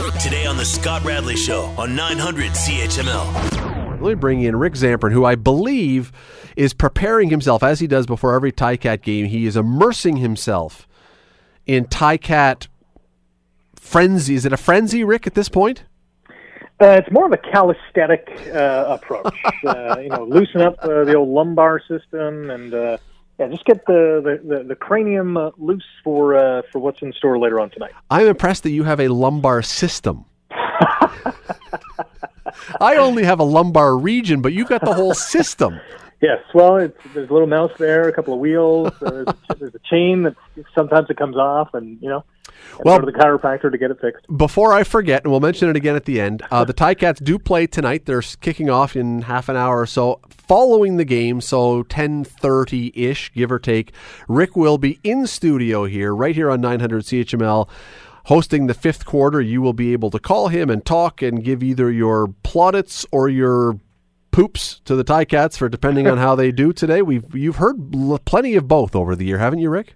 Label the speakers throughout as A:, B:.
A: Today on The Scott Radley Show on 900 CHML.
B: Let me bring in Rick Zamperin, who I believe is preparing himself, as he does before every Cat game. He is immersing himself in Cat frenzy. Is it a frenzy, Rick, at this point?
C: Uh, it's more of a calisthenic uh, approach. uh, you know, loosen up uh, the old lumbar system and uh, yeah, just get the the, the, the cranium uh, loose for uh, for what's in store later on tonight.
B: I'm impressed that you have a lumbar system. I only have a lumbar region, but you've got the whole system.
C: Yes, well, it's, there's a little mouse there, a couple of wheels. There's, a, there's, a, chain that sometimes it comes off, and you know, well, go to the chiropractor to get it fixed.
B: Before I forget, and we'll mention it again at the end. Uh, the Ticats do play tonight. They're kicking off in half an hour or so, following the game. So 10:30 ish, give or take. Rick will be in studio here, right here on 900 CHML hosting the fifth quarter. You will be able to call him and talk and give either your plaudits or your poops to the Ticats for depending on how they do today. We've you've heard plenty of both over the year, haven't you, Rick?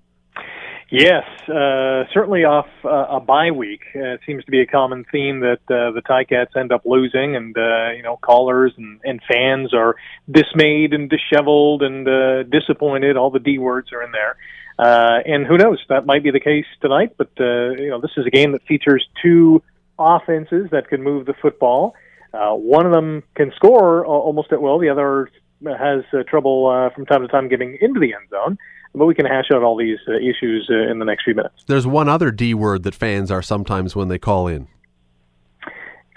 C: Yes, uh, certainly off uh, a bye week. Uh, it seems to be a common theme that uh, the Ticats end up losing, and uh, you know callers and, and fans are dismayed and disheveled and uh, disappointed. All the D words are in there, uh, and who knows? That might be the case tonight. But uh, you know, this is a game that features two offenses that can move the football. Uh, one of them can score almost at will. The other has uh, trouble uh, from time to time getting into the end zone. But we can hash out all these uh, issues uh, in the next few minutes.
B: There's one other D word that fans are sometimes when they call in.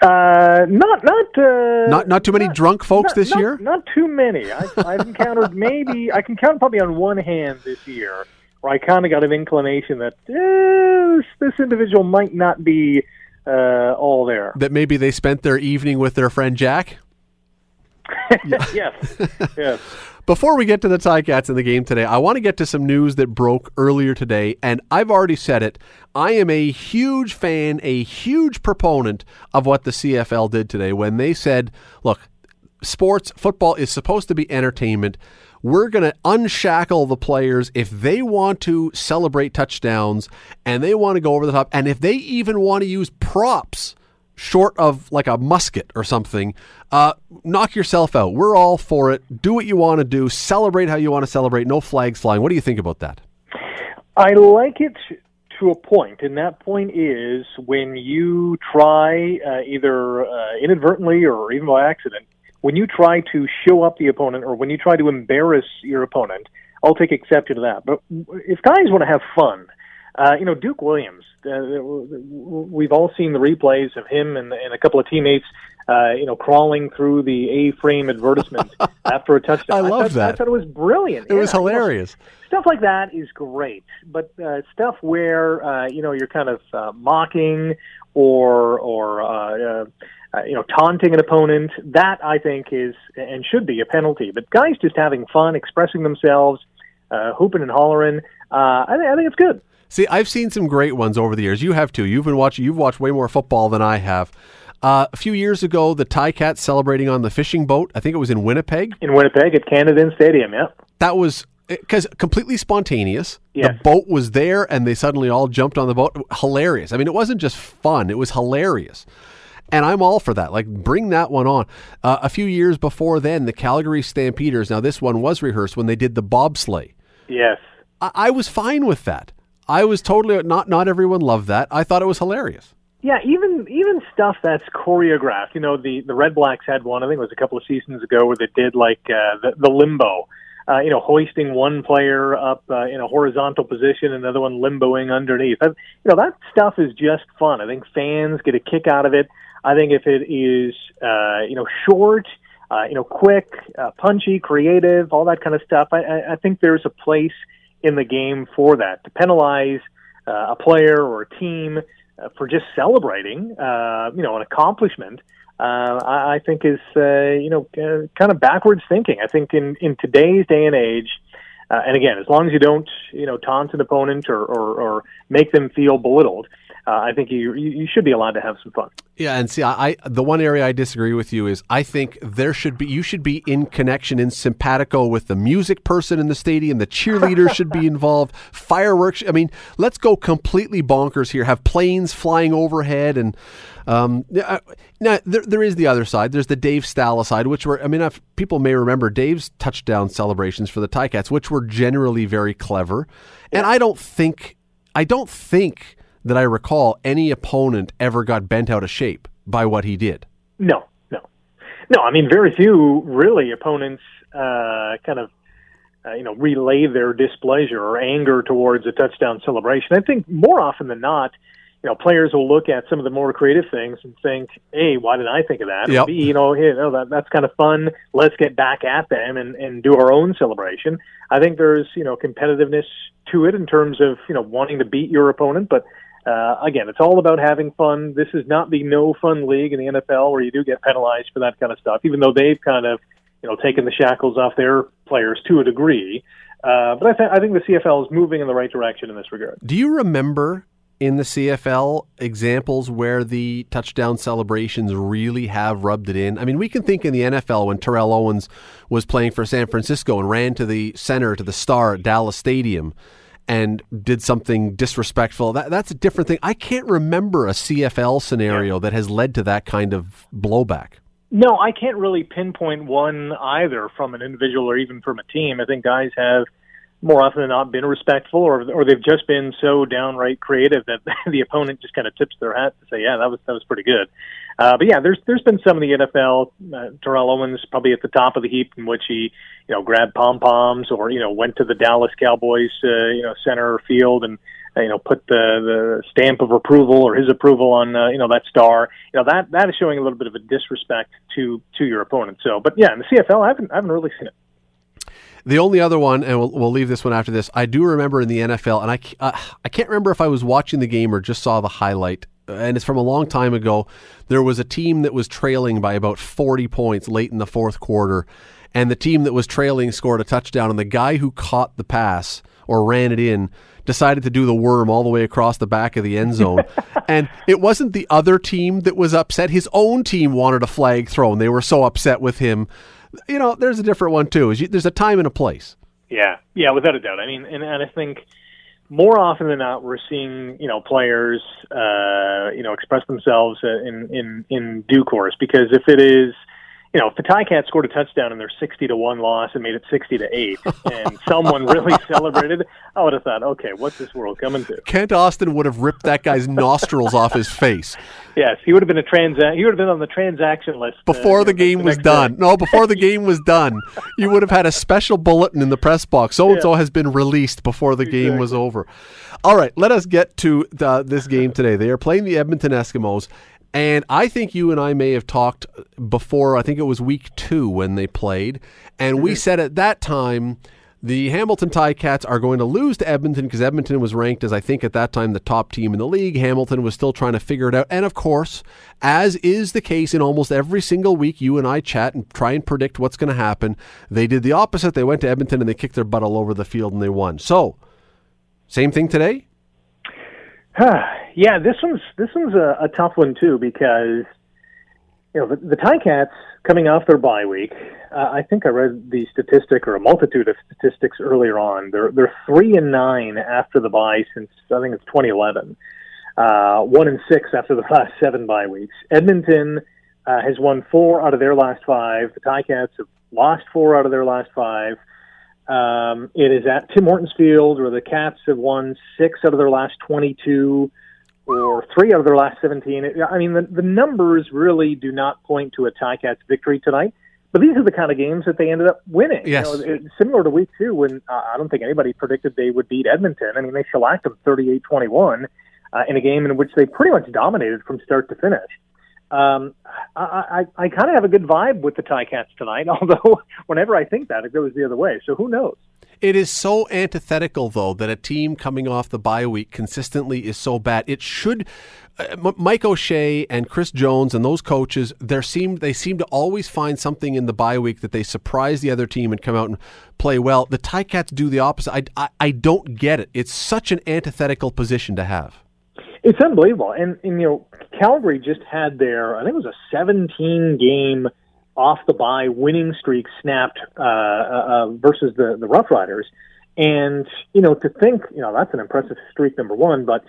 C: Uh, not not uh,
B: not not too many not, drunk folks
C: not,
B: this
C: not,
B: year.
C: Not too many. I, I've encountered maybe I can count probably on one hand this year where I kind of got an inclination that eh, this, this individual might not be uh, all there.
B: That maybe they spent their evening with their friend Jack.
C: yes, yes.
B: Before we get to the Ticats in the game today, I want to get to some news that broke earlier today, and I've already said it. I am a huge fan, a huge proponent of what the CFL did today when they said, look, sports, football is supposed to be entertainment. We're going to unshackle the players if they want to celebrate touchdowns and they want to go over the top. And if they even want to use props short of like a musket or something, uh, knock yourself out. We're all for it. Do what you want to do. Celebrate how you want to celebrate. No flags flying. What do you think about that?
C: I like it to a point, and that point is when you try, uh, either uh, inadvertently or even by accident, when you try to show up the opponent or when you try to embarrass your opponent, I'll take exception to that. But if guys want to have fun, uh, you know, Duke Williams, uh, we've all seen the replays of him and, and a couple of teammates, uh, you know, crawling through the A-frame advertisement after a touchdown.
B: I love
C: I thought,
B: that.
C: I thought it was brilliant.
B: It yeah, was hilarious.
C: You know, stuff like that is great, but uh, stuff where uh, you know you're kind of uh, mocking or or uh, uh, uh, you know, taunting an opponent, that I think is and should be a penalty. But guys just having fun, expressing themselves, uh, hooping and hollering, uh, I, th- I think it's good.
B: See, I've seen some great ones over the years. You have too. You've been watching. You've watched way more football than I have. Uh, a few years ago, the Ticats celebrating on the fishing boat. I think it was in Winnipeg.
C: In Winnipeg at Canada Stadium. Yeah.
B: That was because completely spontaneous.
C: Yes.
B: The boat was there, and they suddenly all jumped on the boat. Hilarious. I mean, it wasn't just fun; it was hilarious. And I'm all for that. Like, bring that one on. Uh, a few years before then, the Calgary Stampeders. Now, this one was rehearsed when they did the bobsleigh.
C: Yes,
B: I, I was fine with that. I was totally not. Not everyone loved that. I thought it was hilarious.
C: Yeah, even even stuff that's choreographed. You know, the the Red Blacks had one. I think it was a couple of seasons ago where they did like uh, the, the limbo. Uh, you know, hoisting one player up uh, in a horizontal position, another one limboing underneath. I, you know, that stuff is just fun. I think fans get a kick out of it. I think if it is, uh, you know, short, uh, you know, quick, uh, punchy, creative, all that kind of stuff, I, I, think there's a place in the game for that. To penalize uh, a player or a team uh, for just celebrating, uh, you know, an accomplishment, uh, I, I think is, uh, you know, uh, kind of backwards thinking. I think in, in today's day and age, uh, and again, as long as you don't, you know, taunt an opponent or, or, or make them feel belittled, uh, I think you, you should be allowed to have some fun.
B: Yeah, and see, I, I the one area I disagree with you is I think there should be you should be in connection in simpatico with the music person in the stadium. The cheerleaders should be involved. Fireworks. I mean, let's go completely bonkers here. Have planes flying overhead and. Um, uh, now there, there is the other side. There's the Dave Stala side, which were I mean, if people may remember Dave's touchdown celebrations for the Ticats, which were generally very clever, and I don't think I don't think that I recall any opponent ever got bent out of shape by what he did.
C: No, no, no. I mean, very few really opponents uh, kind of uh, you know relay their displeasure or anger towards a touchdown celebration. I think more often than not, you know, players will look at some of the more creative things and think, "Hey, why didn't I think of that?"
B: Yep.
C: B, you know, hey, no, that, that's kind of fun. Let's get back at them and and do our own celebration. I think there's you know competitiveness to it in terms of you know wanting to beat your opponent, but uh, again, it's all about having fun. This is not the no fun league in the NFL where you do get penalized for that kind of stuff, even though they've kind of, you know, taken the shackles off their players to a degree. Uh, but I, th- I think the CFL is moving in the right direction in this regard.
B: Do you remember in the CFL examples where the touchdown celebrations really have rubbed it in? I mean, we can think in the NFL when Terrell Owens was playing for San Francisco and ran to the center to the star at Dallas Stadium and did something disrespectful. That, that's a different thing. I can't remember a CFL scenario yeah. that has led to that kind of blowback.
C: No, I can't really pinpoint one either from an individual or even from a team. I think guys have more often than not been respectful or or they've just been so downright creative that the opponent just kind of tips their hat to say, yeah, that was that was pretty good. Uh, but yeah, there's there's been some in the NFL. Uh, Terrell Owens probably at the top of the heap in which he you know grabbed pom poms or you know went to the Dallas Cowboys uh, you know center field and uh, you know put the the stamp of approval or his approval on uh, you know that star. You know that that is showing a little bit of a disrespect to to your opponent. So, but yeah, in the CFL, I haven't I haven't really seen it.
B: The only other one, and we'll, we'll leave this one after this. I do remember in the NFL, and I uh, I can't remember if I was watching the game or just saw the highlight, and it's from a long time ago. There was a team that was trailing by about forty points late in the fourth quarter, and the team that was trailing scored a touchdown, and the guy who caught the pass or ran it in decided to do the worm all the way across the back of the end zone. and it wasn't the other team that was upset. His own team wanted a flag thrown. They were so upset with him you know, there's a different one too. There's a time and a place.
C: Yeah, yeah, without a doubt. I mean, and, and I think more often than not, we're seeing you know players uh, you know express themselves in in in due course. Because if it is you know, if the Ticats scored a touchdown in their 60 to 1 loss and made it 60 to 8, and someone really celebrated, I would have thought, okay, what's this world coming to?
B: Kent Austin would have ripped that guy's nostrils off his face.
C: Yes, he would have been a transa- he would have been on the transaction list
B: uh, before uh, the game the was done. Day. No, before the game was done, you would have had a special bulletin in the press box. So and so has been released before the exactly. game was over. All right, let us get to the, this game today. They are playing the Edmonton Eskimos. And I think you and I may have talked before, I think it was week two when they played. And we mm-hmm. said at that time, the Hamilton Ticats are going to lose to Edmonton because Edmonton was ranked as, I think, at that time, the top team in the league. Hamilton was still trying to figure it out. And of course, as is the case in almost every single week, you and I chat and try and predict what's going to happen. They did the opposite. They went to Edmonton and they kicked their butt all over the field and they won. So, same thing today?
C: yeah, this one's this one's a, a tough one too because you know the, the Ticats coming off their bye week. Uh, I think I read the statistic or a multitude of statistics earlier on. They're they're three and nine after the bye since I think it's 2011. Uh, one and six after the last seven bye weeks. Edmonton uh, has won four out of their last five. The Ticats have lost four out of their last five. Um, it is at Tim Hortons Field, where the Cats have won six out of their last 22 or three out of their last 17. I mean, the, the numbers really do not point to a Ticats victory tonight. But these are the kind of games that they ended up winning.
B: Yes.
C: You know, it, similar to week two, when uh, I don't think anybody predicted they would beat Edmonton. I mean, they shellacked them 38 21 uh, in a game in which they pretty much dominated from start to finish. Um, I, I, I kind of have a good vibe with the Ticats tonight, although whenever I think that, it goes the other way. So who knows?
B: It is so antithetical, though, that a team coming off the bye week consistently is so bad. It should. Uh, Mike O'Shea and Chris Jones and those coaches, there seem they seem to always find something in the bye week that they surprise the other team and come out and play well. The Ticats do the opposite. I, I, I don't get it. It's such an antithetical position to have
C: It's unbelievable, and, and you know, Calgary just had their I think it was a 17 game off the bye winning streak snapped uh, uh, uh, versus the the Rough Riders, and you know to think you know that's an impressive streak number one, but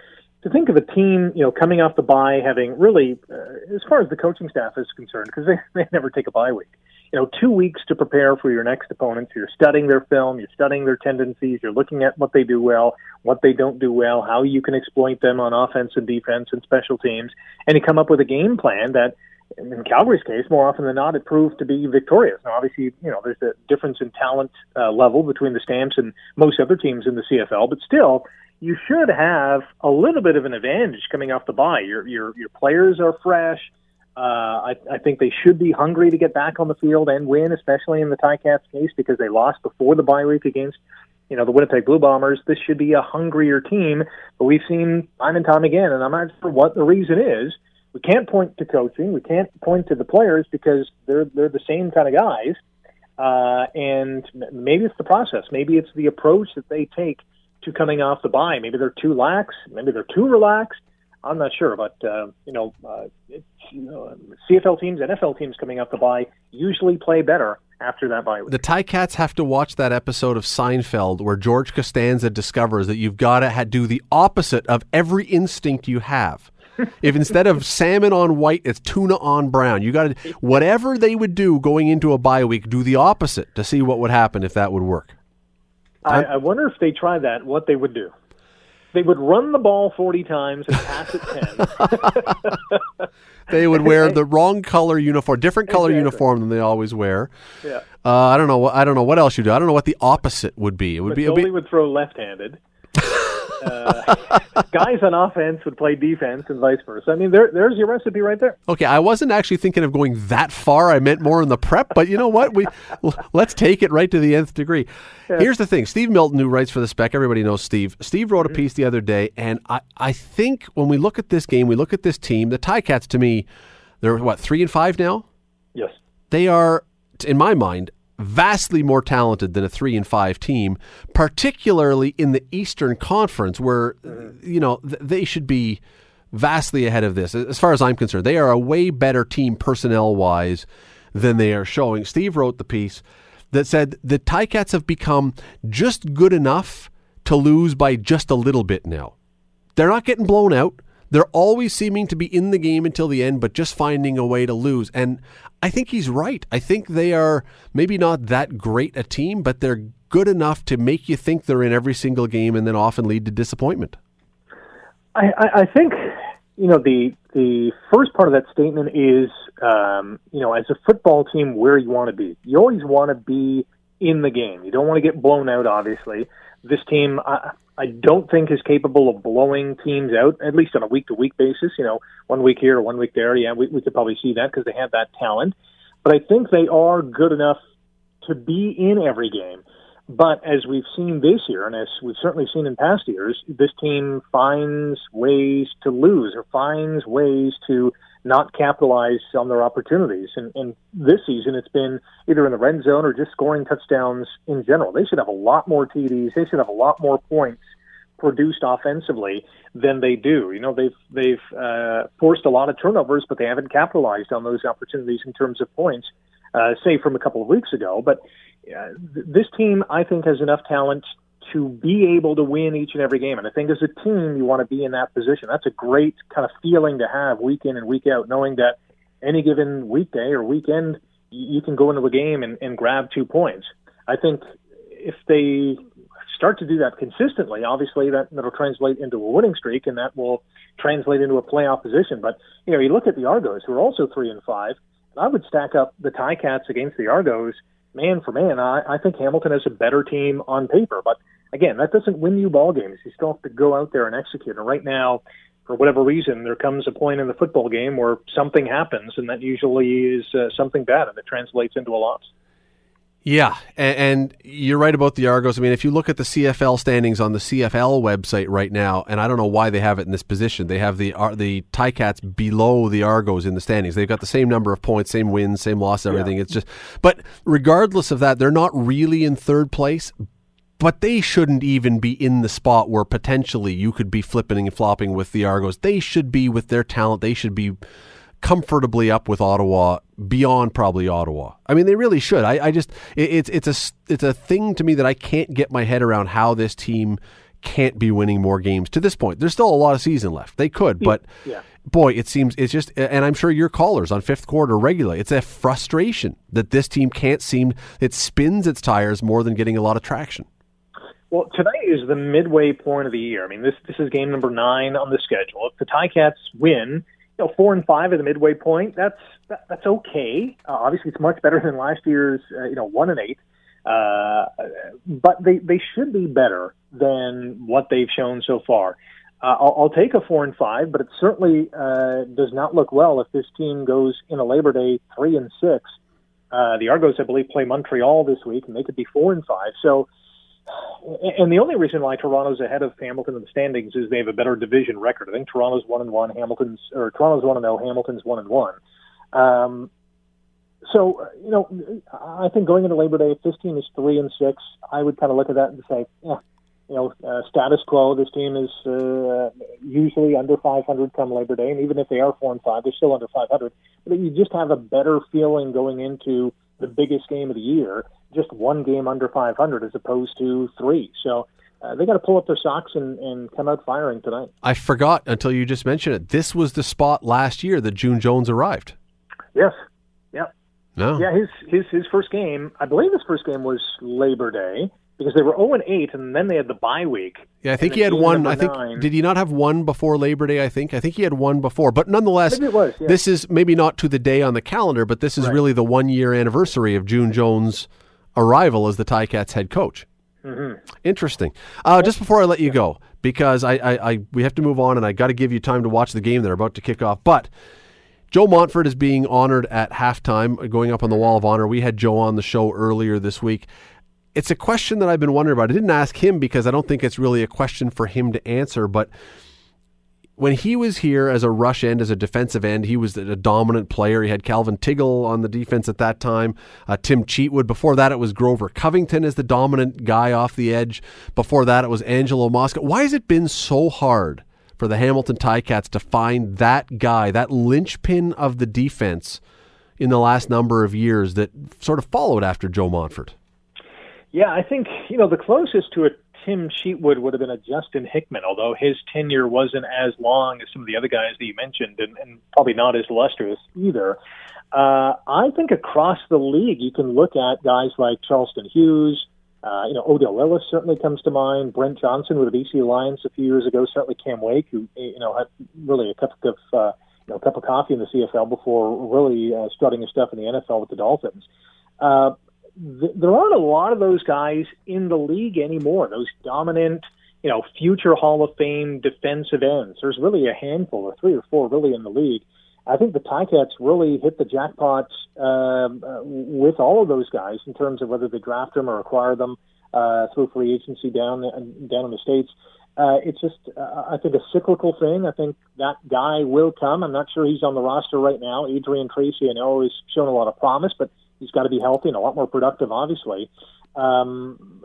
C: to think of a team, you know, coming off the bye, having really, uh, as far as the coaching staff is concerned, because they, they never take a bye week, you know, two weeks to prepare for your next opponent. So You're studying their film, you're studying their tendencies, you're looking at what they do well, what they don't do well, how you can exploit them on offense and defense and special teams, and you come up with a game plan that, in Calgary's case, more often than not, it proved to be victorious. Now, obviously, you know, there's a difference in talent uh, level between the Stamps and most other teams in the CFL, but still, you should have a little bit of an advantage coming off the bye. Your your your players are fresh. Uh, I, I think they should be hungry to get back on the field and win, especially in the Ticats case because they lost before the bye week against you know the Winnipeg Blue Bombers. This should be a hungrier team, but we've seen time and time again, and I'm not sure what the reason is. We can't point to coaching. We can't point to the players because they're they're the same kind of guys. Uh, and maybe it's the process. Maybe it's the approach that they take to coming off the bye. Maybe they're too lax. Maybe they're too relaxed. I'm not sure, but uh, you know, uh, you know, um, CFL teams, NFL teams coming up the bye usually play better after that bye week.
B: The Ticats have to watch that episode of Seinfeld where George Costanza discovers that you've got to do the opposite of every instinct you have. if instead of salmon on white, it's tuna on brown, you got to whatever they would do going into a bye week, do the opposite to see what would happen if that would work.
C: I, I wonder if they try that, what they would do. They would run the ball 40 times and pass it
B: 10. they would wear the wrong color uniform, different color exactly. uniform than they always wear.
C: Yeah.
B: Uh, I don't know. I don't know what else you do. I don't know what the opposite would be. It would
C: be.
B: It
C: would throw left-handed. Uh, guys on offense would play defense and vice versa. I mean, there, there's your recipe right there.
B: Okay, I wasn't actually thinking of going that far. I meant more in the prep, but you know what? We let's take it right to the nth degree. Yeah. Here's the thing: Steve Milton, who writes for the Spec, everybody knows Steve. Steve wrote a piece the other day, and I, I think when we look at this game, we look at this team. The Ticats, to me, they're what three and five now.
C: Yes,
B: they are, in my mind, vastly more talented than a three and five team, particularly in the Eastern Conference, where you know th- they should be vastly ahead of this. As far as I'm concerned, they are a way better team personnel wise than they are showing. Steve wrote the piece that said the Ticats have become just good enough to lose by just a little bit now. They're not getting blown out. They're always seeming to be in the game until the end, but just finding a way to lose. And I think he's right. I think they are maybe not that great a team, but they're good enough to make you think they're in every single game and then often lead to disappointment.
C: I, I, I think you know the the first part of that statement is um, you know as a football team where you want to be. You always want to be in the game. You don't want to get blown out. Obviously, this team. I, I don't think is capable of blowing teams out, at least on a week to week basis. You know, one week here, one week there. Yeah, we, we could probably see that because they have that talent. But I think they are good enough to be in every game. But as we've seen this year, and as we've certainly seen in past years, this team finds ways to lose or finds ways to not capitalize on their opportunities. And, and this season, it's been either in the red zone or just scoring touchdowns in general. They should have a lot more TDs. They should have a lot more points produced offensively than they do. You know, they've they've uh, forced a lot of turnovers, but they haven't capitalized on those opportunities in terms of points. Uh, say from a couple of weeks ago, but uh, th- this team, I think, has enough talent to be able to win each and every game. And I think as a team, you want to be in that position. That's a great kind of feeling to have week in and week out, knowing that any given weekday or weekend, you can go into a game and, and grab two points. I think if they start to do that consistently, obviously that that'll translate into a winning streak, and that will translate into a playoff position. But you know, you look at the Argos, who are also three and five. And I would stack up the Ticats against the Argos man for man. I, I think Hamilton has a better team on paper, but again, that doesn't win you ball games. You still have to go out there and execute. And right now, for whatever reason, there comes a point in the football game where something happens, and that usually is uh, something bad, and it translates into a loss.
B: Yeah, and, you're right about the Argos. I mean, if you look at the CFL standings on the CFL website right now, and I don't know why they have it in this position, they have the the Ticats below the Argos in the standings. They've got the same number of points, same wins, same loss, everything. Yeah. It's just, but regardless of that, they're not really in third place, but they shouldn't even be in the spot where potentially you could be flipping and flopping with the Argos. They should be with their talent. They should be comfortably up with Ottawa beyond probably Ottawa. I mean, they really should. I, I just it, it's it's a it's a thing to me that I can't get my head around how this team can't be winning more games to this point. There's still a lot of season left. They could, but
C: yeah.
B: boy, it seems it's just and I'm sure your callers on fifth quarter regularly. It's a frustration that this team can't seem it spins its tires more than getting a lot of traction.
C: Well, tonight is the midway point of the year. I mean, this this is game number nine on the schedule. If the Ticats win, you know, four and five at the midway point, that's that, that's okay. Uh, obviously, it's much better than last year's, uh, you know, one and eight. Uh, but they they should be better than what they've shown so far. Uh, I'll, I'll take a four and five, but it certainly uh, does not look well if this team goes in a Labor Day three and six. Uh, the Argos, I believe, play Montreal this week, and they could be four and five. So and the only reason why Toronto's ahead of Hamilton in the standings is they have a better division record. I think Toronto's one and one, Hamilton's or Toronto's one and zero, Hamilton's one and one. Um, so you know, I think going into Labor Day, if this team is three and six, I would kind of look at that and say, yeah, you know, uh, status quo. This team is uh, usually under 500 come Labor Day, and even if they are four and five, they're still under 500. But you just have a better feeling going into the biggest game of the year just one game under 500 as opposed to three. So uh, they got to pull up their socks and, and come out firing tonight.
B: I forgot until you just mentioned it. This was the spot last year that June Jones arrived.
C: Yes. Yeah.
B: No.
C: Yeah. His his his first game, I believe his first game was Labor Day because they were 0 and 8, and then they had the bye week.
B: Yeah, I think he had one. I think nine. did he not have one before Labor Day? I think I think he had one before, but nonetheless,
C: was, yeah.
B: this is maybe not to the day on the calendar, but this is right. really the one year anniversary of June Jones' arrival as the Ticats head coach.
C: Mm-hmm.
B: Interesting. Uh, just before I let you go, because I, I, I we have to move on, and I got to give you time to watch the game that are about to kick off. But Joe Montford is being honored at halftime, going up on the Wall of Honor. We had Joe on the show earlier this week. It's a question that I've been wondering about. I didn't ask him because I don't think it's really a question for him to answer, but when he was here as a rush end, as a defensive end, he was a dominant player. He had Calvin Tiggle on the defense at that time, uh, Tim Cheatwood. Before that, it was Grover Covington as the dominant guy off the edge. Before that, it was Angelo Mosca. Why has it been so hard for the Hamilton Ticats to find that guy, that linchpin of the defense in the last number of years that sort of followed after Joe Montford?
C: Yeah, I think, you know, the closest to it Tim Cheatwood would have been a Justin Hickman, although his tenure wasn't as long as some of the other guys that you mentioned, and, and probably not as lustrous either. Uh, I think across the league, you can look at guys like Charleston Hughes. Uh, you know, Odell Willis certainly comes to mind. Brent Johnson with the BC Lions a few years ago. Certainly Cam Wake, who you know had really a cup of uh, you know a cup of coffee in the CFL before really uh, strutting his stuff in the NFL with the Dolphins. Uh, th- there aren't a lot of those guys in the league anymore. Those dominant, you know, future Hall of Fame defensive ends. There's really a handful, or three or four, really in the league. I think the Ticats really hit the jackpot um, uh, with all of those guys in terms of whether they draft them or acquire them uh, through free agency down down in the states. Uh, it's just, uh, I think, a cyclical thing. I think that guy will come. I'm not sure he's on the roster right now. Adrian Tracy, I know, has shown a lot of promise, but He's got to be healthy and a lot more productive, obviously. Um,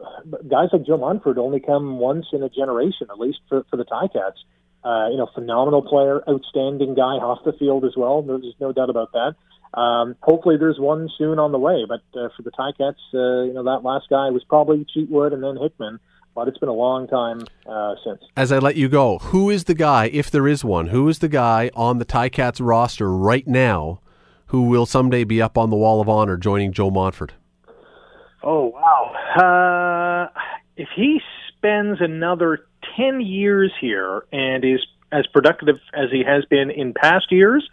C: guys like Joe Montford only come once in a generation, at least for, for the Ticats. Uh, you know, phenomenal player, outstanding guy off the field as well. There's no doubt about that. Um, hopefully, there's one soon on the way. But uh, for the Ticats, uh, you know, that last guy was probably Cheatwood and then Hickman. But it's been a long time uh, since.
B: As I let you go, who is the guy, if there is one, who is the guy on the Ticats roster right now who will someday be up on the Wall of Honor joining Joe Montford?
C: Oh, wow. Uh, if he spends another 10 years here and is as productive as he has been in past years,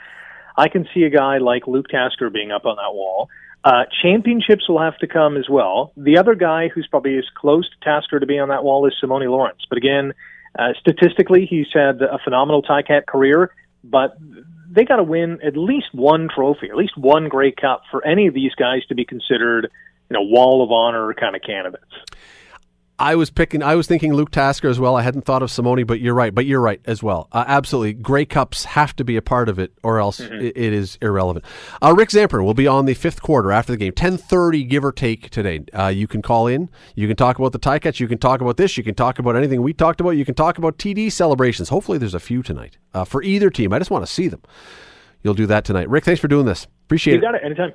C: I can see a guy like Luke Tasker being up on that wall. Uh, championships will have to come as well. The other guy who's probably as close to Tasker to be on that wall is Simoni Lawrence. But again, uh, statistically, he's had a phenomenal Ticat career, but they got to win at least one trophy, at least one Grey Cup for any of these guys to be considered, you know, Wall of Honor kind of candidates.
B: I was picking. I was thinking Luke Tasker as well. I hadn't thought of Simoni, but you're right. But you're right as well. Uh, absolutely, Grey Cups have to be a part of it, or else mm-hmm. it, it is irrelevant. Uh, Rick Zamperin will be on the fifth quarter after the game, ten thirty, give or take today. Uh, you can call in. You can talk about the Ticats. You can talk about this. You can talk about anything we talked about. You can talk about TD celebrations. Hopefully, there's a few tonight uh, for either team. I just want to see them. You'll do that tonight. Rick, thanks for doing this. Appreciate
C: you
B: it.
C: You got it anytime.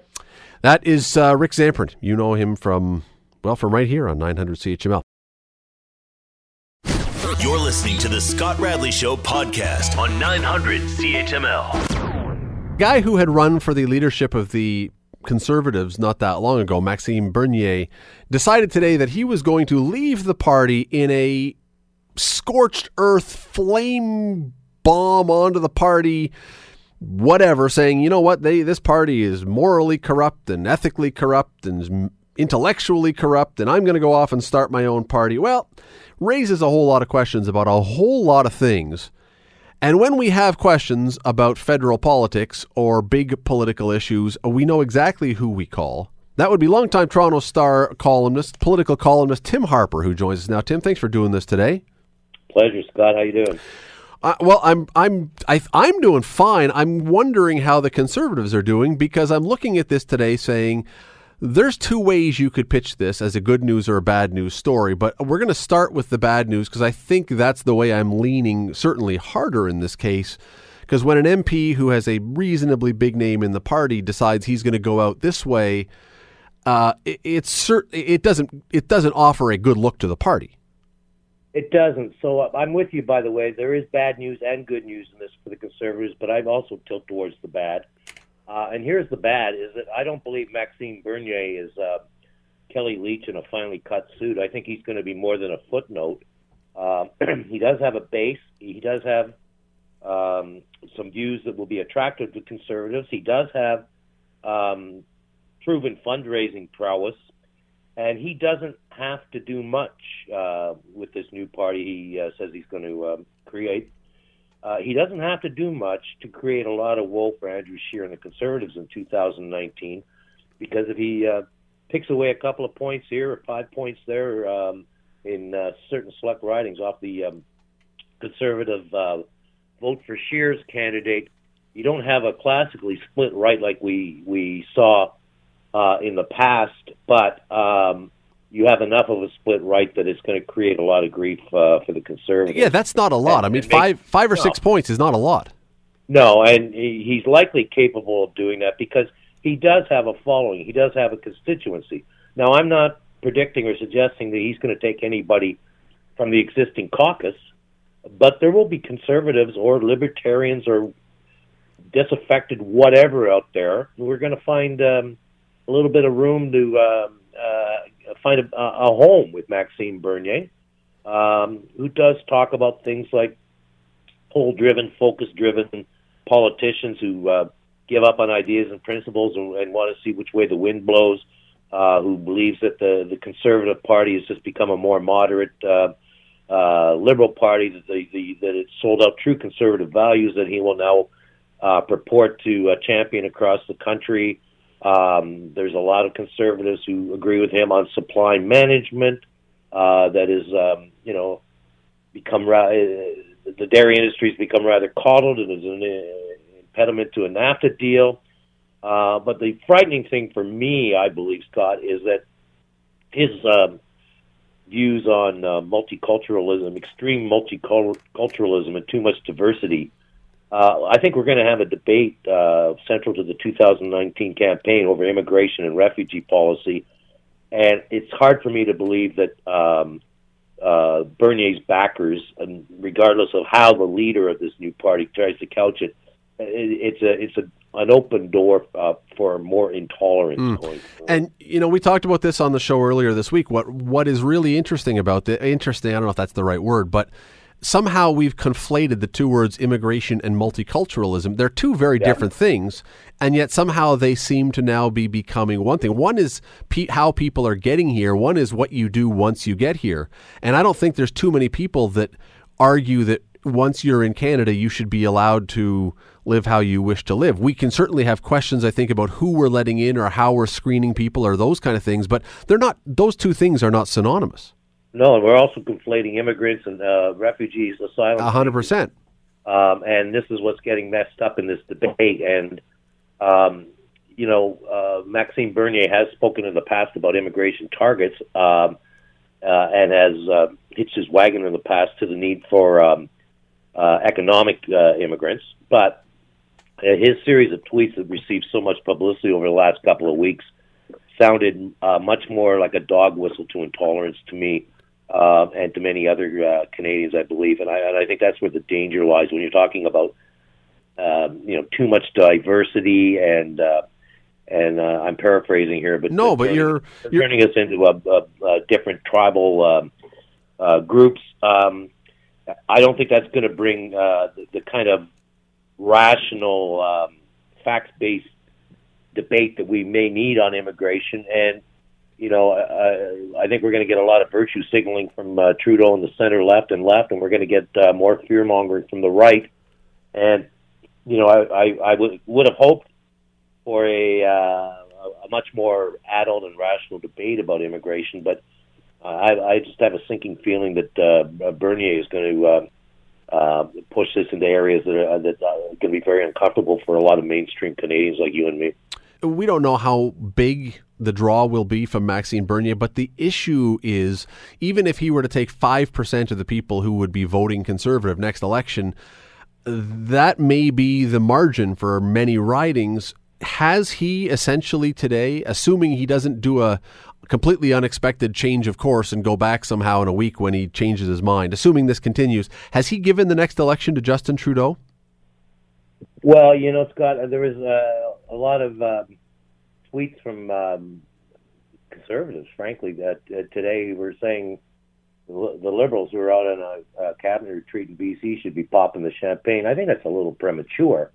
B: That is uh, Rick Zamperin. You know him from well, from right here on 900 CHML.
A: You're listening to the Scott Radley Show podcast on 900 CHML.
B: Guy who had run for the leadership of the Conservatives not that long ago, Maxime Bernier, decided today that he was going to leave the party in a scorched earth flame bomb onto the party whatever saying you know what they this party is morally corrupt and ethically corrupt and intellectually corrupt and I'm going to go off and start my own party. Well, raises a whole lot of questions about a whole lot of things. And when we have questions about federal politics or big political issues, we know exactly who we call. That would be longtime Toronto Star columnist, political columnist Tim Harper, who joins us now. Tim, thanks for doing this today.
D: Pleasure, Scott. How you doing?
B: Uh, well, I'm I'm I, am i am doing fine. I'm wondering how the conservatives are doing because I'm looking at this today, saying there's two ways you could pitch this as a good news or a bad news story, but we're going to start with the bad news because I think that's the way I'm leaning certainly harder in this case. Because when an MP who has a reasonably big name in the party decides he's going to go out this way, uh, it, it's cert- it doesn't it doesn't offer a good look to the party.
D: It doesn't. So uh, I'm with you. By the way, there is bad news and good news in this for the Conservatives, but I also tilt towards the bad. Uh, and here's the bad: is that I don't believe Maxime Bernier is uh, Kellie Leitch in a finely cut suit. I think he's going to be more than a footnote. Uh, he does have a base. He does have um, some views that will be attractive to conservatives. He does have um, proven fundraising prowess, and he doesn't have to do much uh, with this new party he uh, says he's going to um, create. Uh, he doesn't have to do much to create a lot of woe for Andrew Scheer and the Conservatives in 2019, because if he uh, picks away a couple of points here or five points there um, in uh, certain select ridings off the um, Conservative uh, vote for Scheer's candidate, you don't have a classically split right like we we saw uh, in the past, but um, you have enough of a split right that it's going to create a lot of grief uh, for the conservatives.
B: Yeah, that's not a lot. And, I mean, five make, five or no. six points is not a lot.
D: No, and he's likely capable of doing that because he does have a following. He does have a constituency. Now, I'm not predicting or suggesting that he's going to take anybody from the existing caucus, but there will be conservatives or libertarians or disaffected whatever out there. We're going to find um, a little bit of room to um, uh, find a, a home with Maxime Bernier, um, who does talk about things like poll-driven, focus-driven politicians who uh, give up on ideas and principles and, and want to see which way the wind blows. Uh, who believes that the the Conservative Party has just become a more moderate uh, uh, liberal party that the, the that it sold out true conservative values that he will now uh, purport to uh, champion across the country. Um, there's a lot of conservatives who agree with him on supply management. Uh, that is, um, you know, become ra- uh, the dairy industry has become rather coddled and is an uh, impediment to a NAFTA deal. Uh, but the frightening thing for me, I believe, Scott, is that his um, views on uh, multiculturalism, extreme multiculturalism, and too much diversity uh, I think we're going to have a debate uh, central to the 2019 campaign over immigration and refugee policy, and it's hard for me to believe that um, uh, Bernier's backers, and regardless of how the leader of this new party tries to couch it, it it's a it's a an open door uh, for more intolerance mm.
B: And you know, we talked about this on the show earlier this week. What what is really interesting about the interesting? I don't know if that's the right word, but somehow we've conflated the two words immigration and multiculturalism. They're two very yeah. different things, and yet somehow they seem to now be becoming one thing. One is pe- how people are getting here, one is what you do once you get here. And I don't think there's too many people that argue that once you're in Canada, you should be allowed to live how you wish to live. We can certainly have questions, I think, about who we're letting in or how we're screening people or those kind of things, but they're not, those two things are not synonymous.
D: No, and we're also conflating immigrants and uh, refugees, asylum.
B: A hundred percent.
D: Um, and this is what's getting messed up in this debate. And um, you know, uh, Maxime Bernier has spoken in the past about immigration targets, um, uh, and has uh, hitched his wagon in the past to the need for um, uh, economic uh, immigrants. But uh, his series of tweets that received so much publicity over the last couple of weeks sounded uh, much more like a dog whistle to intolerance to me uh, and to many other uh, Canadians, I believe. And I, and I think that's where the danger lies when you're talking about, um, you know, too much diversity and. Uh, and uh, I'm paraphrasing here, but
B: no, but
D: turning,
B: you're, you're
D: turning us into a, a, a different tribal um, uh, groups. Um, I don't think that's going to bring uh, the, the kind of rational, um, facts-based debate that we may need on immigration. And you know, uh, I think we're going to get a lot of virtue signaling from uh, Trudeau in the center, left, and left, and we're going to get uh, more fear mongering from the right. And you know, I, I, I would would have hoped for a uh, a much more adult and rational debate about immigration, but I, I just have a sinking feeling that uh, Bernier is going to. Uh, uh, push this into areas that are, that are going to be very uncomfortable for a lot of mainstream Canadians like you and me.
B: We don't know how big the draw will be from Maxime Bernier, but the issue is even if he were to take 5% of the people who would be voting conservative next election, that may be the margin for many ridings. Has he essentially today, assuming he doesn't do a, completely unexpected change of course and go back somehow in a week when he changes his mind, assuming this continues, has he given the next election to Justin Trudeau?
D: Well, you know, Scott, there was uh, a lot of um, tweets from um, conservatives, frankly, that uh, today were saying the, Liberals who are out on a, a cabinet retreat in BC should be popping the champagne. I think that's a little premature.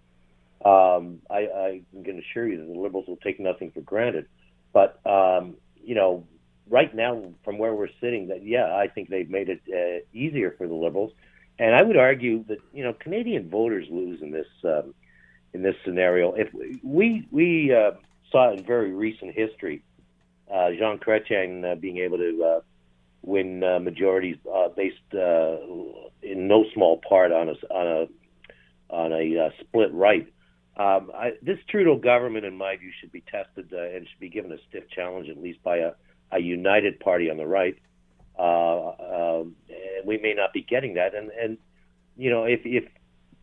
D: Um, I, I can assure you that the Liberals will take nothing for granted. But um, you know, right now from where we're sitting, that yeah, I think they've made it uh, easier for the Liberals, and I would argue that you know Canadian voters lose in this um, in this scenario. If we we uh, saw in very recent history, uh, Jean Chrétien uh, being able to uh, win uh, majorities uh, based uh, in no small part on a on a on a split right. Um, I, this Trudeau government, in my view, should be tested and should be given a stiff challenge, at least by a, a united party on the right. Uh, uh, we may not be getting that, and and you know if if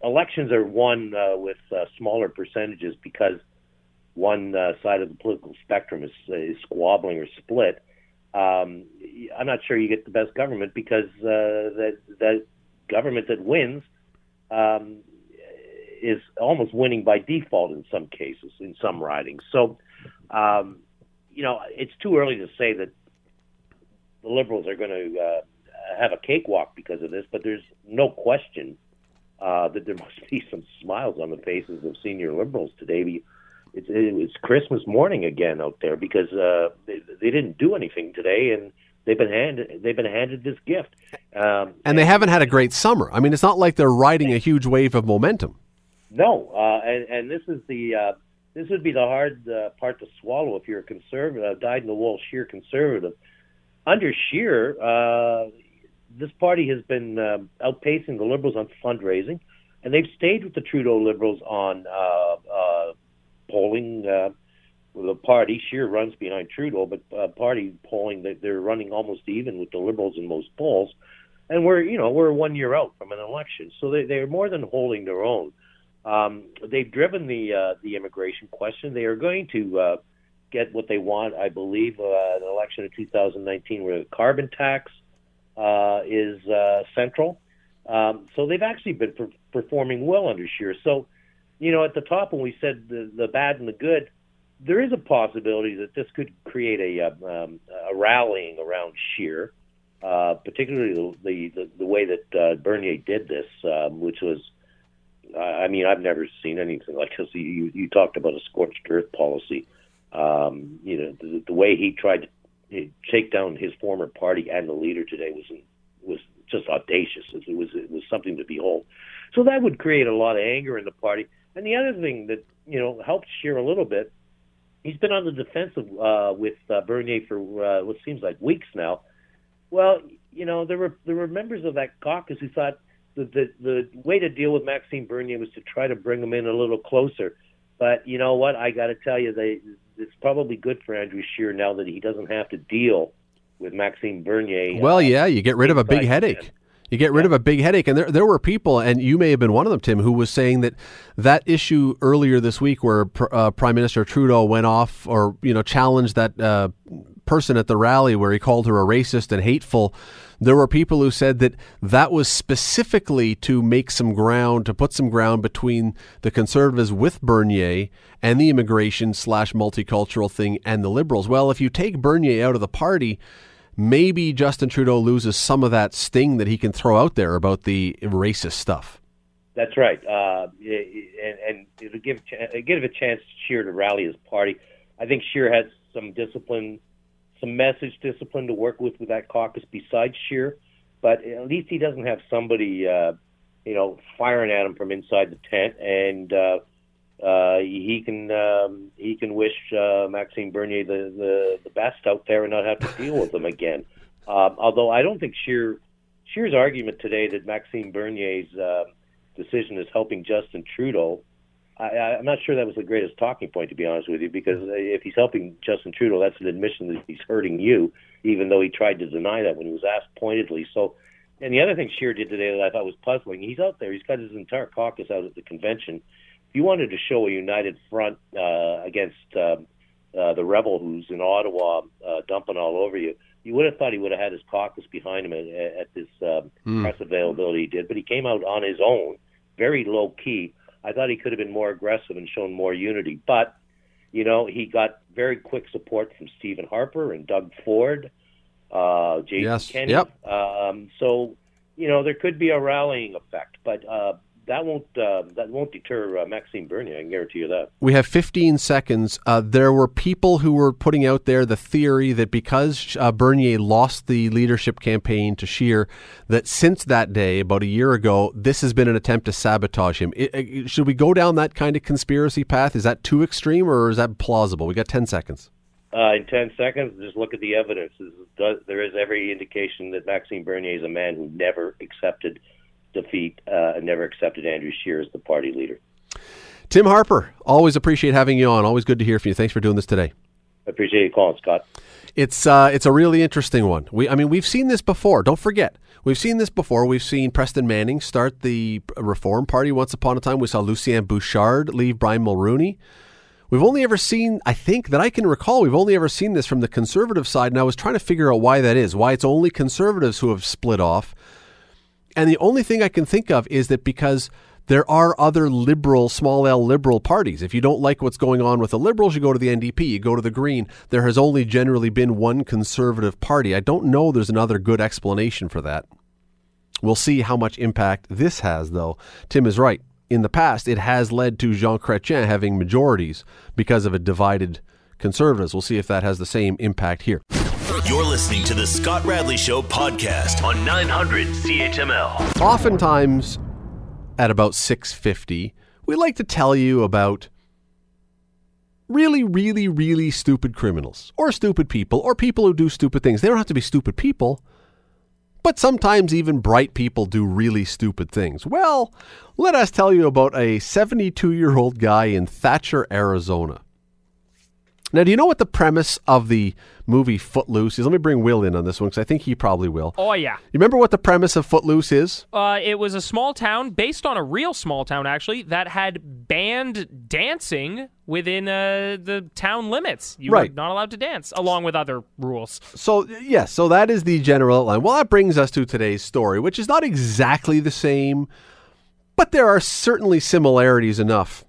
D: elections are won with smaller percentages because one uh, side of the political spectrum is, is squabbling or split, um, I'm not sure you get the best government because uh, that that government that wins um, is almost winning by default in some cases, in some ridings. So, um, you know, it's too early to say that the Liberals are going to uh, have a cakewalk because of this, but there's no question uh, that there must be some smiles on the faces of senior Liberals today. It's, it's Christmas morning again out there because uh, they, they didn't do anything today, and they've been handed they've been handed this gift.
B: Um, and, and they haven't had a great summer. I mean, it's not like they're riding a huge wave of momentum.
D: No, uh, and and this is the uh, this would be the hard uh, part to swallow if you're a conservative, dyed in the wool Scheer conservative. Under Scheer, uh, this party has been uh, outpacing the Liberals on fundraising, and they've stayed with the Trudeau Liberals on uh, uh, polling. Uh, the party Scheer runs behind Trudeau, but uh, party polling that they're running almost even with the Liberals in most polls, and we're you know we're one year out from an election, so they they're more than holding their own. Um, they've driven the uh, the immigration question. They are going to uh, get what they want, I believe, uh, an election in 2019 where the carbon tax uh, is uh, central. Um, so they've actually been per- performing well under Scheer. So, you know, at the top when we said the, the bad and the good, there is a possibility that this could create a um, a rallying around Scheer, uh, particularly the, the the way that uh, Bernier did this, um, which was I mean, I've never seen anything like this. You, you talked about a scorched earth policy. Um, you know, the, the way he tried to take down his former party and the leader today was was just audacious. It was it was something to behold. So that would create a lot of anger in the party. And the other thing that you know helps Scheer a little bit, he's been on the defensive uh, with uh, Bernier for uh, what seems like weeks now. Well, you know, there were there were members of that caucus who thought the the, the way to deal with Maxime Bernier was to try to bring him in a little closer. But you know what? I got to tell you, they it's probably good for Andrew Scheer now that he doesn't have to deal with Maxime Bernier.
B: Well, yeah, you get rid of a big headache. You get rid of a big headache, and there there were people, and you may have been one of them, Tim, who was saying that that issue earlier this week, where pr- uh, Prime Minister Trudeau went off or you know challenged that uh, person at the rally where he called her a racist and hateful. There were people who said that that was specifically to make some ground, to put some ground between the Conservatives with Bernier and the immigration slash multicultural thing and the Liberals. Well, if you take Bernier out of the party, maybe Justin Trudeau loses some of that sting that he can throw out there about the racist stuff.
D: That's right, uh, and, and it'll give ch- give a chance to Scheer to rally his party. I think Scheer has some discipline, some message discipline to work with with that caucus besides Scheer, but at least he doesn't have somebody, uh, you know, firing at him from inside the tent, and uh, uh, he can um, he can wish uh, Maxime Bernier the, the the best out there and not have to deal with them again. Um, although I don't think Scheer Scheer's argument today that Maxime Bernier's uh, decision is helping Justin Trudeau. I, I'm not sure that was the greatest talking point, to be honest with you, because if he's helping Justin Trudeau, that's an admission that he's hurting you, even though he tried to deny that when he was asked pointedly. So, and the other thing Scheer did today that I thought was puzzling, he's out there, he's got his entire caucus out at the convention. If you wanted to show a united front uh, against um, uh, the rebel who's in Ottawa uh, dumping all over you, you would have thought he would have had his caucus behind him at, at this um, press availability he did, but he came out on his own, very low key. I thought he could have been more aggressive and shown more unity, but you know he got very quick support from Stephen Harper and Doug Ford, uh, Jason
B: Yes,
D: Kenney.
B: yep.
D: Um, so you know there could be a rallying effect, but uh, that won't uh, that won't deter uh, Maxime Bernier. I can guarantee you that.
B: We have 15 seconds. Uh, there were people who were putting out there the theory that because uh, Bernier lost the leadership campaign to Scheer, that since that day, about a year ago, this has been an attempt to sabotage him. I- I- should we go down that kind of conspiracy path? Is that too extreme or is that plausible? We got 10 seconds.
D: Uh, in 10 seconds, just look at the evidence. There is every indication that Maxime Bernier is a man who never accepted defeat uh, and never accepted Andrew Scheer as the party leader.
B: Tim Harper, always appreciate having you on. Always good to hear from you. Thanks for doing this today.
D: I appreciate you calling, Scott.
B: It's uh, it's a really interesting one. We, I mean, we've seen this before. Don't forget, we've seen this before. We've seen Preston Manning start the Reform Party once upon a time. We saw Lucien Bouchard leave Brian Mulroney. We've only ever seen, I think that I can recall, we've only ever seen this from the conservative side, and I was trying to figure out why that is. Why it's only conservatives who have split off. And the only thing I can think of is that because there are other liberal, small L liberal parties. If you don't like what's going on with the liberals, you go to the NDP, you go to the Green. There has only generally been one conservative party. I don't know there's another good explanation for that. We'll see how much impact this has, though. Tim is right. In the past, it has led to Jean Chrétien having majorities because of a divided conservatives. We'll see if that has the same impact here.
A: You're listening to the Scott Radley Show podcast on 900 CHML.
B: oftentimes at about 6.50 we like to tell you about really really really stupid criminals or stupid people or people who do stupid things. They don't have to be stupid people but sometimes even bright people do really stupid things. Well let us tell you about a 72 year old guy in thatcher arizona now do you know what the premise of the movie footloose is let me bring will in on this one because i think he probably will
E: Oh yeah.
B: you remember what the premise of footloose is
E: Uh, it was a small town based on a real small town actually that had banned dancing within uh, the town limits. You
B: Right.
E: were not allowed to dance, along with other rules.
B: So yes, so that is the general outline. Well, that brings us to today's story, which is not exactly the same, but there are certainly similarities enough.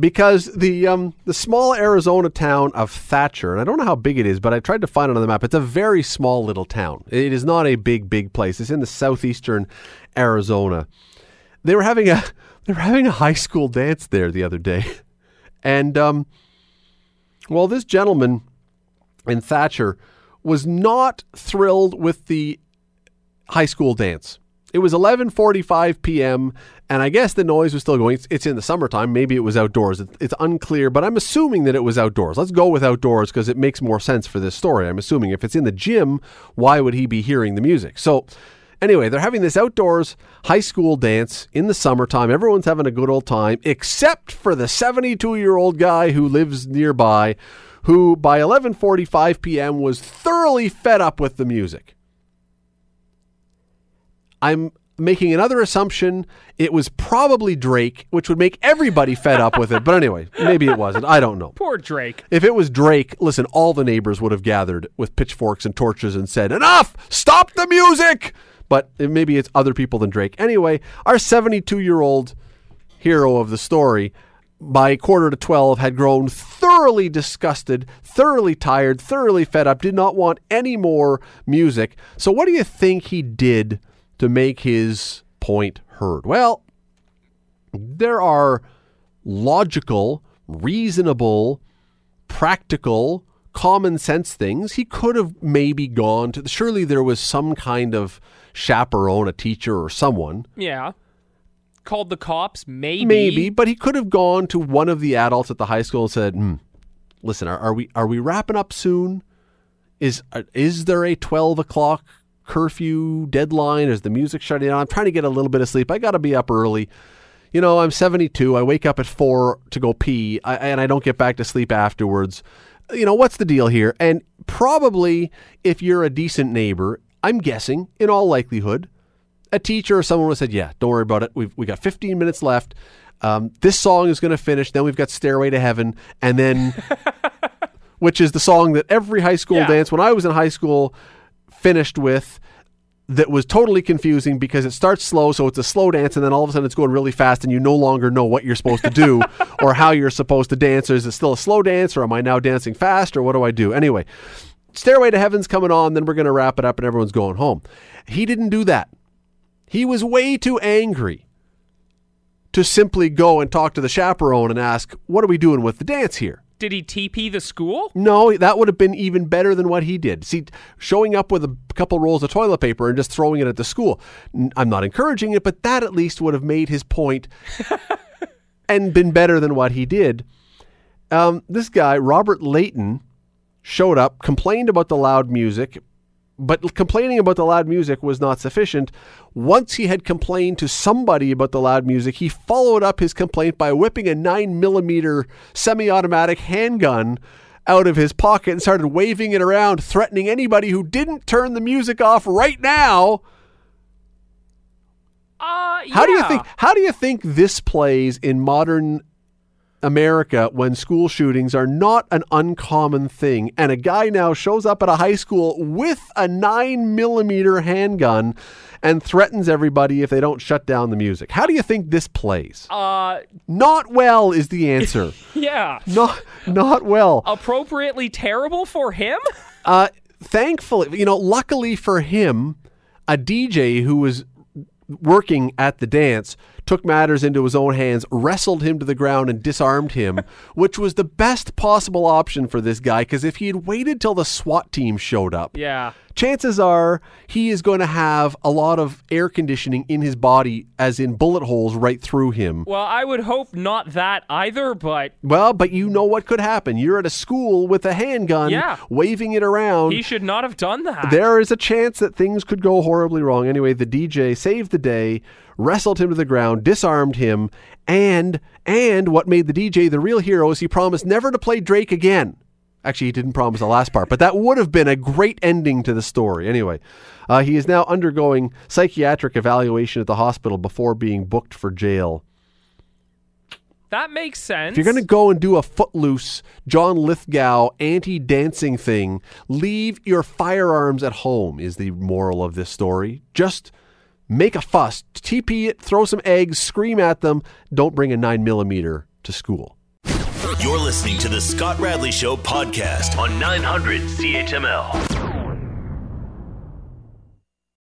B: Because the um, the small Arizona town of Thatcher, and I don't know how big it is, but I tried to find it on the map. It's a very small little town. It is not a big, big place. It's in the southeastern Arizona. They were having a they were having a high school dance there the other day, and um, well, this gentleman in Thatcher was not thrilled with the high school dance. It was 11:45 p.m. and I guess the noise was still going. It's, it's in the summertime. Maybe it was outdoors. It, it's unclear, but I'm assuming that it was outdoors. Let's go with outdoors because it makes more sense for this story. I'm assuming if it's in the gym, why would he be hearing the music? So. Anyway, they're having this outdoors high school dance in the summertime. Everyone's having a good old time, except for the 72 year old guy who lives nearby, who by 11:45 p.m. was thoroughly fed up with the music. I'm making another assumption. It was probably Drake, which would make everybody fed up with it. But anyway, maybe it wasn't. I don't know.
E: Poor Drake.
B: If it was Drake, listen, all the neighbors would have gathered with pitchforks and torches and said, Enough! Stop the music! But maybe it's other people than Drake. Anyway, our 72 year old hero of the story by quarter to 12 had grown thoroughly disgusted, thoroughly tired, thoroughly fed up, did not want any more music. So, what do you think he did to make his point heard? Well, there are logical, reasonable, practical, common sense things. He could have maybe gone to, surely there was some kind of chaperone, a teacher, or someone
E: Yeah. Called the cops, maybe.
B: Maybe, but he could have gone to one of the adults at the high school and said, hmm, "Listen, are, are we are we wrapping up soon? Is uh, is there a twelve o'clock curfew deadline? Is the music shutting down? I'm trying to get a little bit of sleep. I got to be up early. You know, I'm 72. I wake up at four to go pee, I, and I don't get back to sleep afterwards. You know, what's the deal here? And probably, if you're a decent neighbor, I'm guessing, in all likelihood, a teacher or someone would have said, "Yeah, don't worry about it. We've we got 15 minutes left. Um, this song is going to finish. Then we've got Stairway to Heaven, and then, which is the song that every high school
E: Yeah.
B: dance when I was in high school finished with. That was totally confusing because it starts slow, so it's a slow dance, and then all of a sudden it's going really fast, and you no longer know what you're supposed to do or how you're supposed to dance. Or is it still a slow dance, or am I now dancing fast, or what do I do? Anyway, Stairway to Heaven's coming on, then we're going to wrap it up, and everyone's going home. He didn't do that. He was way too angry to simply go and talk to the chaperone and ask, What are we doing with the dance here?
E: Did he TP the school?
B: No, that would have been even better than what he did. See, showing up with a couple rolls of toilet paper and just throwing it at the school. I'm not encouraging it, but that at least would have made his point and been better than what he did. Um, this guy, Robert Layton, showed up, complained about the loud music, but complaining about the loud music was not sufficient. Once he had complained to somebody about the loud music, he followed up his complaint by whipping a 9mm semi automatic handgun out of his pocket and started waving it around, threatening anybody who didn't turn the music off right now.
E: Uh,
B: How do you think how do you think this plays in modern America when school shootings are not an uncommon thing and a guy now shows up at a high school with a 9 millimeter handgun and threatens everybody if they don't shut down the music. How do you think this plays?
E: Uh,
B: Not well is the answer.
E: yeah.
B: not not well.
E: Appropriately terrible for him?
B: Uh, thankfully, you know, luckily for him, a DJ who was working at the dance took matters into his own hands, wrestled him to the ground, and disarmed him, which was the best possible option for this guy. Because if he had waited till the SWAT team showed up,
E: Yeah.
B: chances are he is going to have a lot of air conditioning in his body, as in bullet holes right through him.
E: Well, I would hope not that either, but
B: Well, but you know what could happen. You're at a school with a handgun,
E: Yeah.
B: waving it around.
E: he should not have done that.
B: There is a chance that things could go horribly wrong. Anyway, the DJ saved the day, wrestled him to the ground, disarmed him, and and what made the DJ the real hero is he promised never to play Drake again. Actually, he didn't promise the last part, but that would have been a great ending to the story. Anyway, uh, he is now undergoing psychiatric evaluation at the hospital before being booked for jail.
E: that makes sense.
B: If you're going to go and do a footloose John Lithgow anti-dancing thing, leave your firearms at home is the moral of this story. Just make a fuss, TP it, throw some eggs, scream at them. Don't bring a 9 millimeter to school.
A: You're listening to the Scott Radley Show podcast on 900 CHML.